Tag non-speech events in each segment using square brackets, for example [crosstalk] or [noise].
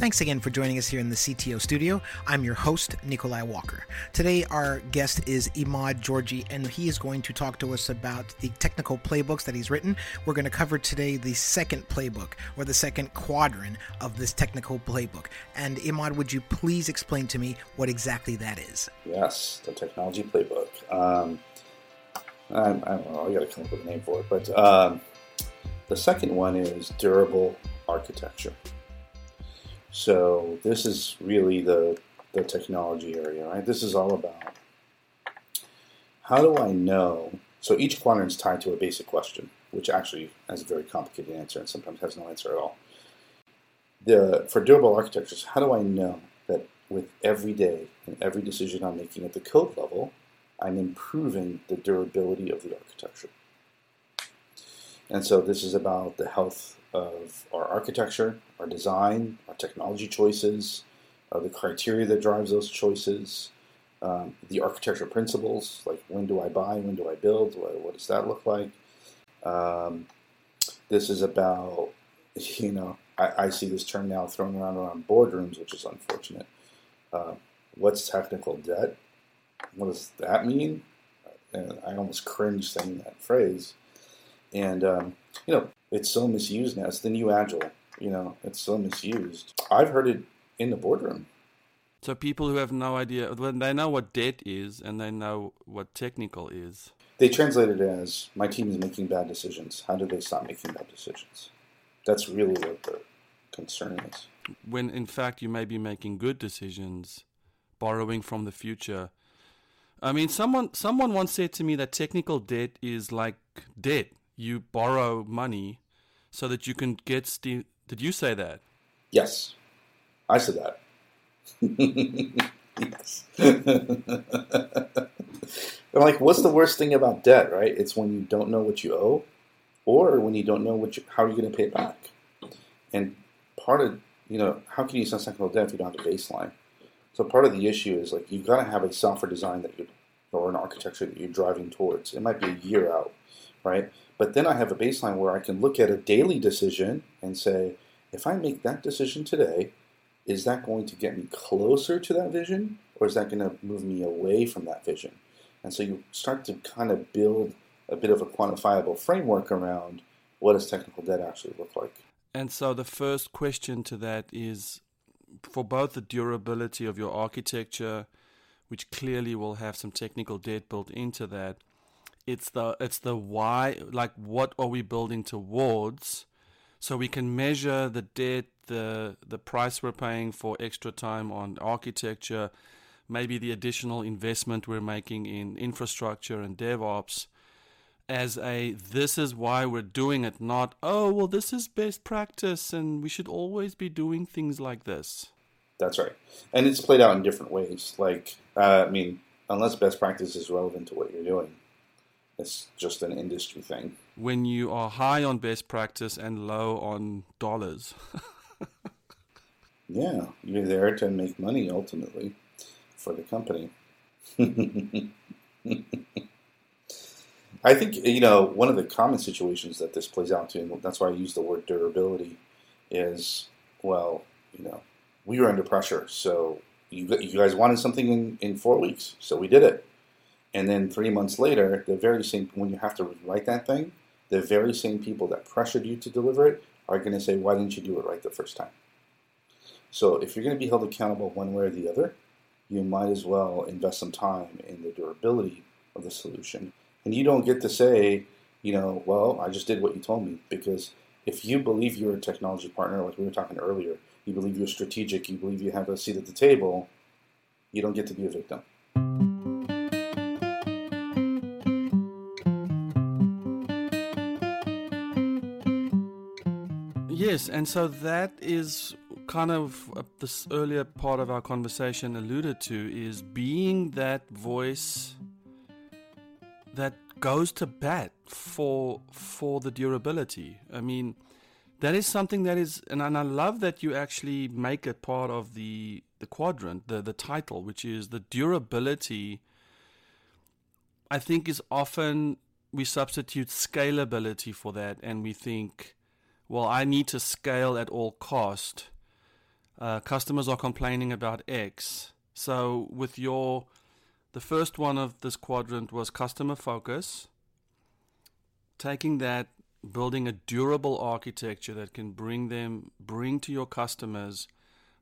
Thanks again for joining us here in the CTO studio. I'm your host, Nikolai Walker. Today, our guest is Emad Georgy, and he is going to talk to us about the technical playbooks that he's written. We're going to cover today the second playbook, or the second quadrant of this technical playbook. And Emad, would you please explain to me what exactly that is? Yes, the technology playbook. Um, I, I, don't know, I got to come up with a name for it, but um, the second one is durable architecture. So this is really the, the technology area, right? This is all about how do I know? So each quadrant is tied to a basic question, which actually has a very complicated answer and sometimes has no answer at all. The, for durable architectures, how do I know that with every day and every decision I'm making at the code level, I'm improving the durability of the architecture? And so this is about the health of our architecture, our design, our technology choices, uh, the criteria that drives those choices, um, the architecture principles, like when do I buy, when do I build, what, what does that look like? Um, this is about, [laughs] you know, I, I, see this term now thrown around around boardrooms, which is unfortunate. Uh, what's technical debt? What does that mean? And I almost cringe saying that phrase. And, um, you know, it's so misused now. It's the new agile. You know, it's so misused. I've heard it in the boardroom. So people who have no idea, when they know what debt is and they know what technical is. They translate it as, my team is making bad decisions. How do they stop making bad decisions? That's really what the concern is. When in fact you may be making good decisions, borrowing from the future. I mean, someone someone once said to me that technical debt is like debt you borrow money so that you can get Steve. Did you say that? Yes, I said that. [laughs] yes. [laughs] like, what's the worst thing about debt, right? It's when you don't know what you owe, or when you don't know what you, how you're going to pay it back. And part of you know, how can you sense technical debt if you don't have a baseline? So part of the issue is like you've got to have a software design that you or an architecture that you're driving towards. It might be a year out, right? But then I have a baseline where I can look at a daily decision and say, if I make that decision today, is that going to get me closer to that vision or is that going to move me away from that vision? And so you start to kind of build a bit of a quantifiable framework around what does technical debt actually look like. And so the first question to that is for both the durability of your architecture, which clearly will have some technical debt built into that, it's the it's the why like what are we building towards? So we can measure the debt the the price we're paying for extra time on architecture maybe the additional investment we're making in infrastructure and DevOps as a this is why we're doing it not oh well this is best practice and we should always be doing things like this. That's right. And it's played out in different ways. Like uh, i mean unless best practice is relevant to what you're doing it's just an industry thing. When you are high on best practice and low on dollars. [laughs] yeah, you're there to make money ultimately for the company. [laughs] I think you know one of the common situations that this plays out to, and that's why I use the word durability, is well, you know, we were under pressure, so you, you guys wanted something in, in four weeks, so we did it. And then three months later, the very same when you have to write that thing, the very same people that pressured you to deliver it are going to say, "Why didn't you do it right the first time?" So if you're going to be held accountable one way or the other, you might as well invest some time in the durability of the solution. And you don't get to say, you know, well, I just did what you told me because if you believe you're a technology partner, like we were talking earlier, you believe you're strategic, you believe you have a seat at the table, you don't get to be a victim. Yes, and so that is kind of uh, this earlier part of our conversation alluded to is being that voice that goes to bat for for the durability. I mean, that is something that is, and, and I love that you actually make it part of the the quadrant, the the title, which is the durability. I think is often we substitute scalability for that, and we think well, I need to scale at all cost. uh, customers are complaining about X. So with your the first one of this quadrant was customer focus. Taking that, building a durable architecture that can bring them bring to your customers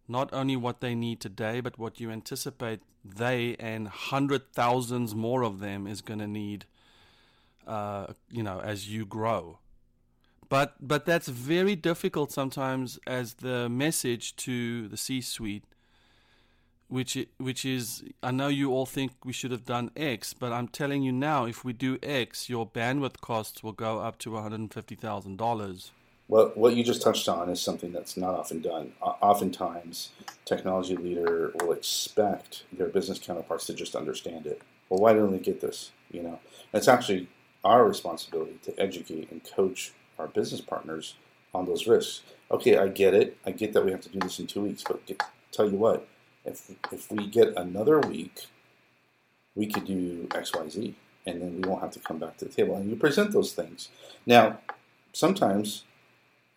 not only what they need today, but what you anticipate they and hundred thousands more of them is going to need. Uh, you know, as you grow. But but that's very difficult sometimes as the message to the C-suite, which which is I know you all think we should have done X, but I'm telling you now, if we do X, your bandwidth costs will go up to one hundred and fifty thousand dollars. Well, what you just touched on is something that's not often done. Oftentimes, technology leader will expect their business counterparts to just understand it. Well, why don't they get this? You know, it's actually our responsibility to educate and coach our business partners on those risks. Okay, I get it. I get that we have to do this in two weeks, but get, tell you what, if if we get another week, we could do X, Y, Z, and then we won't have to come back to the table. And you present those things. Now, sometimes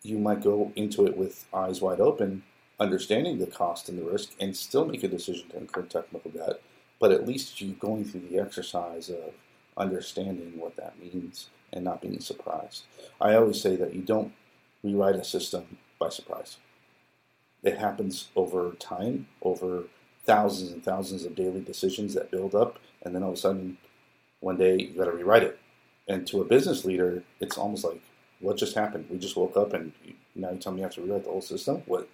you might go into it with eyes wide open, understanding the cost and the risk, and still make a decision to incur technical debt. But at least you're going through the exercise of understanding what that means and not being surprised. I always say that you don't rewrite a system by surprise. It happens over time, over thousands and thousands of daily decisions that build up, and then all of a sudden, one day you got to rewrite it. And to a business leader, it's almost like, what just happened? We just woke up, and now you tell me I have to rewrite the whole system. What,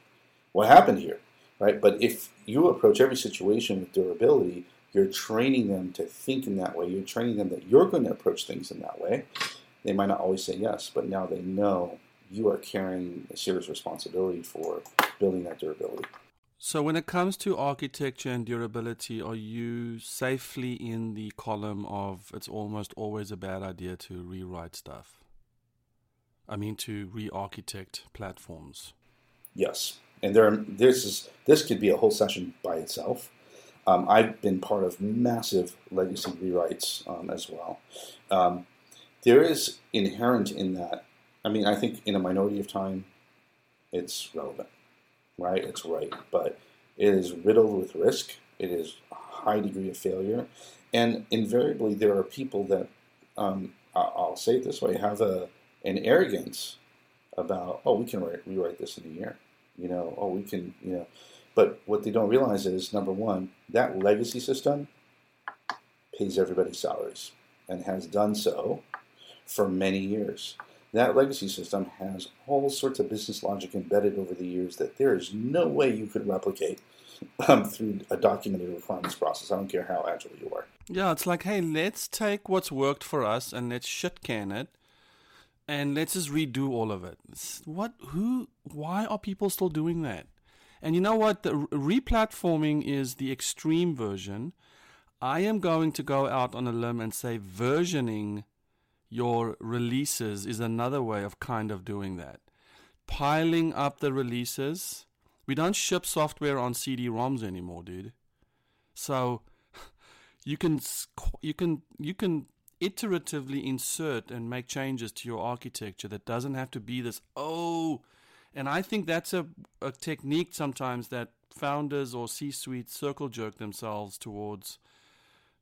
what happened here, right? But if you approach every situation with durability, you're training them to think in that way. You're training them that you're going to approach things in that way. They might not always say yes, but now they know you are carrying a serious responsibility for building that durability. So, when it comes to architecture and durability, are you safely in the column of it's almost always a bad idea to rewrite stuff? I mean, to re architect platforms? Yes. And there, this is this could be a whole session by itself. Um, I've been part of massive legacy rewrites um, as well. Um, there is inherent in that. I mean, I think in a minority of time, it's relevant, right? It's right, but it is riddled with risk. It is a high degree of failure, and invariably there are people that um, I'll say it this way have a an arrogance about oh we can write, rewrite this in a year, you know oh we can you know but what they don't realize is number one, that legacy system pays everybody's salaries and has done so for many years. That legacy system has all sorts of business logic embedded over the years that there is no way you could replicate um, through a documented requirements process. I don't care how agile you are. Yeah, it's like, hey, let's take what's worked for us and let's shit can it and let's just redo all of it. What? Who? Why are people still doing that? And you know what? The replatforming is the extreme version. I am going to go out on a limb and say versioning your releases is another way of kind of doing that. Piling up the releases. We don't ship software on CD-ROMs anymore, dude. So [laughs] you can you can you can iteratively insert and make changes to your architecture that doesn't have to be this oh and I think that's a, a technique sometimes that founders or C suite circle jerk themselves towards.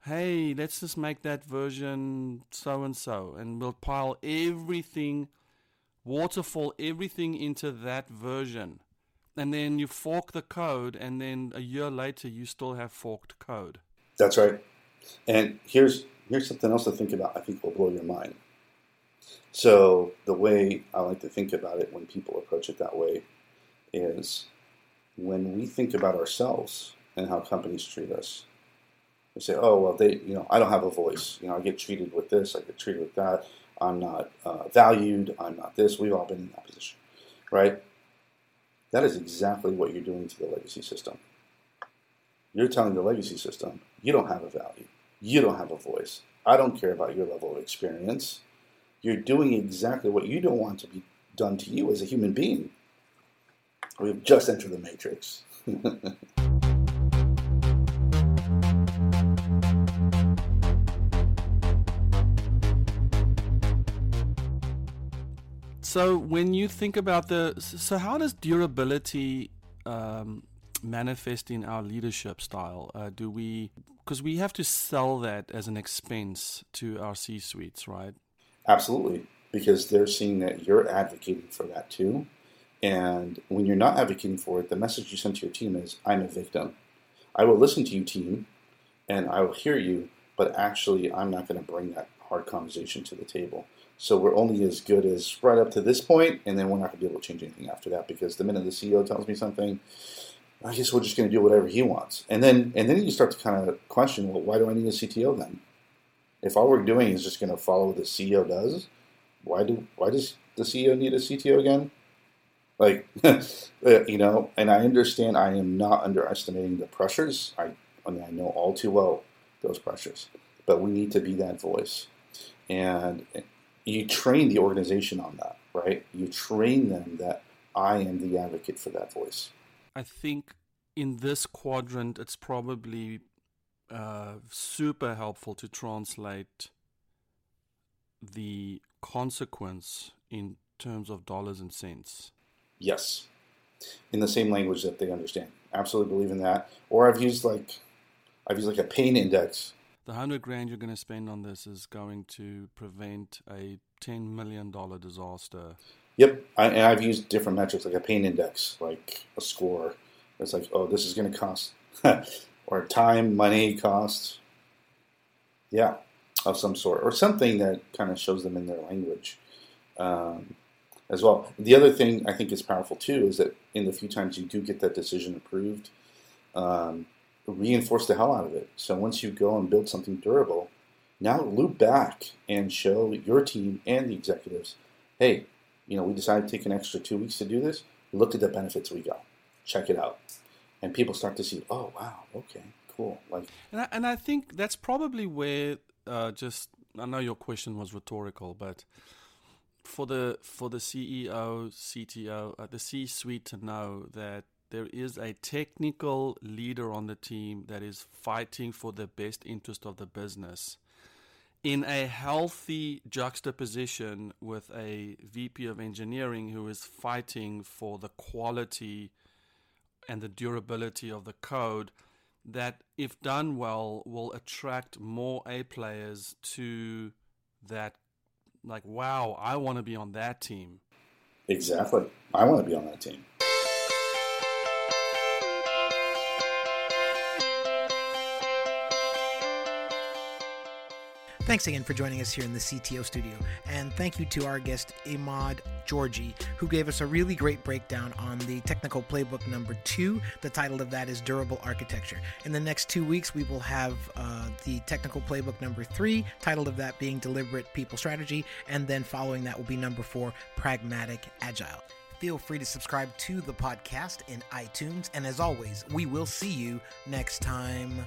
Hey, let's just make that version so and so, and we'll pile everything, waterfall everything into that version. And then you fork the code, and then a year later, you still have forked code. That's right. And here's here's something else to think about. I think will blow your mind. So the way I like to think about it when people approach it that way is when we think about ourselves and how companies treat us. They say, "Oh, well, they, you know, I don't have a voice. You know, I get treated with this, I get treated with that. I'm not uh, valued. I'm not this." We've all been in that position, right? That is exactly what you're doing to the legacy system. You're telling the legacy system, you don't have a value. You don't have a voice. I don't care about your level of experience you're doing exactly what you don't want to be done to you as a human being. We've just entered the matrix. [laughs] so when you think about the so how does durability um, manifesting our leadership style? Uh, do we, because we have to sell that as an expense to our C suites, right? Absolutely, because they're seeing that you're advocating for that too. And when you're not advocating for it, the message you send to your team is, I'm a victim. I will listen to you, team, and I will hear you, but actually, I'm not going to bring that hard conversation to the table. So we're only as good as right up to this point, and then we're not going to be able to change anything after that because the minute the CEO tells me something, I guess we're just going to do whatever he wants. And then and then you start to kind of question, well, why do I need a CTO then? If all we're doing is just going to follow what the CEO does, why do why does the CEO need a CTO again? Like, [laughs] uh, you know, and I understand I am not underestimating the pressures. I, I mean, I know all too well those pressures, but we need to be that voice. And you train the organization on that, right? You train them that I am the advocate for that voice. I think in this quadrant, it's probably uh, super helpful to translate the consequence in terms of dollars and cents. Yes, in the same language that they understand. Absolutely believe in that. Or I've used like I've used like a pain index. The hundred grand you're going to spend on this is going to prevent a ten million dollar disaster. Yep, I, and I've used different metrics like a pain index, like a score. It's like, oh, this is going to cost, [laughs] or time, money, cost. Yeah, of some sort, or something that kind of shows them in their language. Um, as well. The other thing I think is powerful too is that in the few times you do get that decision approved, um, reinforce the hell out of it. So once you go and build something durable, now loop back and show your team and the executives, hey, you know, we decided to take an extra two weeks to do this. Look at the benefits we got. Check it out. And people start to see, oh, wow, okay, cool. Like, and I, and I think that's probably where uh, just, I know your question was rhetorical, but for the for the CEO, CTO, uh, the C-suite to know that there is a technical leader on the team that is fighting for the best interest of the business in a healthy juxtaposition with a VP of engineering who is fighting for the quality and the durability of the code that if done well will attract more A players to that like, wow, I want to be on that team. Exactly. I want to be on that team. Thanks again for joining us here in the CTO studio. And thank you to our guest, Emad Georgy, who gave us a really great breakdown on the technical playbook number two. The title of that is Durable Architecture. In the next two weeks, we will have uh, the technical playbook number three, title of that being Deliberate People Strategy. And then following that will be number four, Pragmatic Agile. Feel free to subscribe to the podcast in iTunes. And as always, we will see you next time.